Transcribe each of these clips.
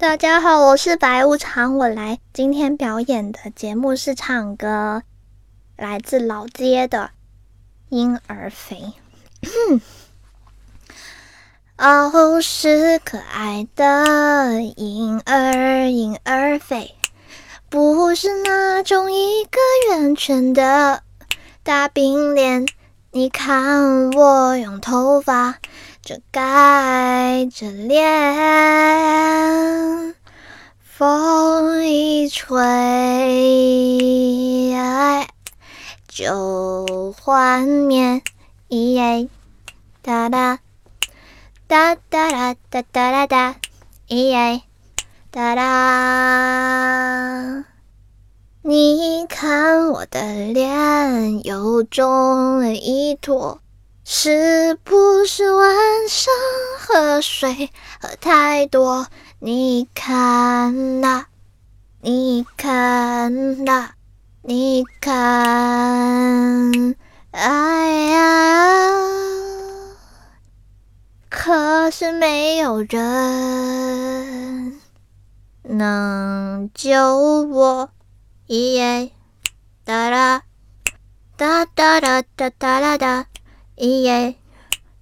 大家好，我是白无常，我来今天表演的节目是唱歌，来自老街的婴儿肥。哦，是可爱的婴儿，婴儿肥，不是那种一个圆圈的大饼脸。你看我用头发。遮盖着脸，吹就幻灭。耶，哒哒哒哒哒哒哒哒，耶，哒哒。你看我的脸又肿了一坨。是不是晚上喝水喝太多？你看呐，你看呐，你看，哎呀！可是没有人能救我，耶！哒啦哒哒哒哒哒啦哒。耶，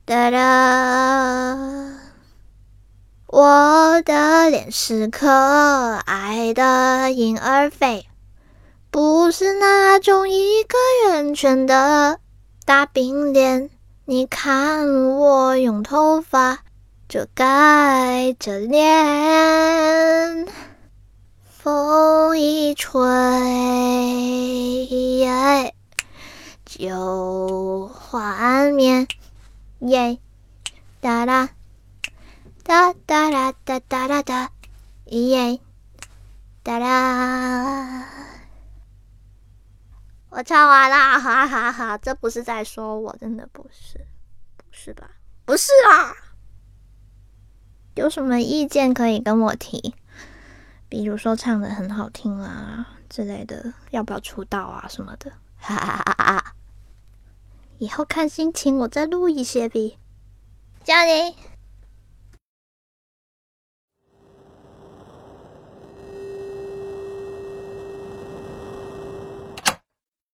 哒哒，我的脸是可爱的婴儿肥，不是那种一个圆圈的大饼脸。你看我用头发遮盖着脸，风一吹。就幻灭，耶，哒啦，哒哒啦哒哒啦哒，耶，哒啦。我唱完啦，哈哈哈！这不是在说我，真的不是，不是吧？不是啊！有什么意见可以跟我提？比如说唱的很好听啊之类的，要不要出道啊什么的？哈哈哈哈！以后看心情，我再录一些呗。加油！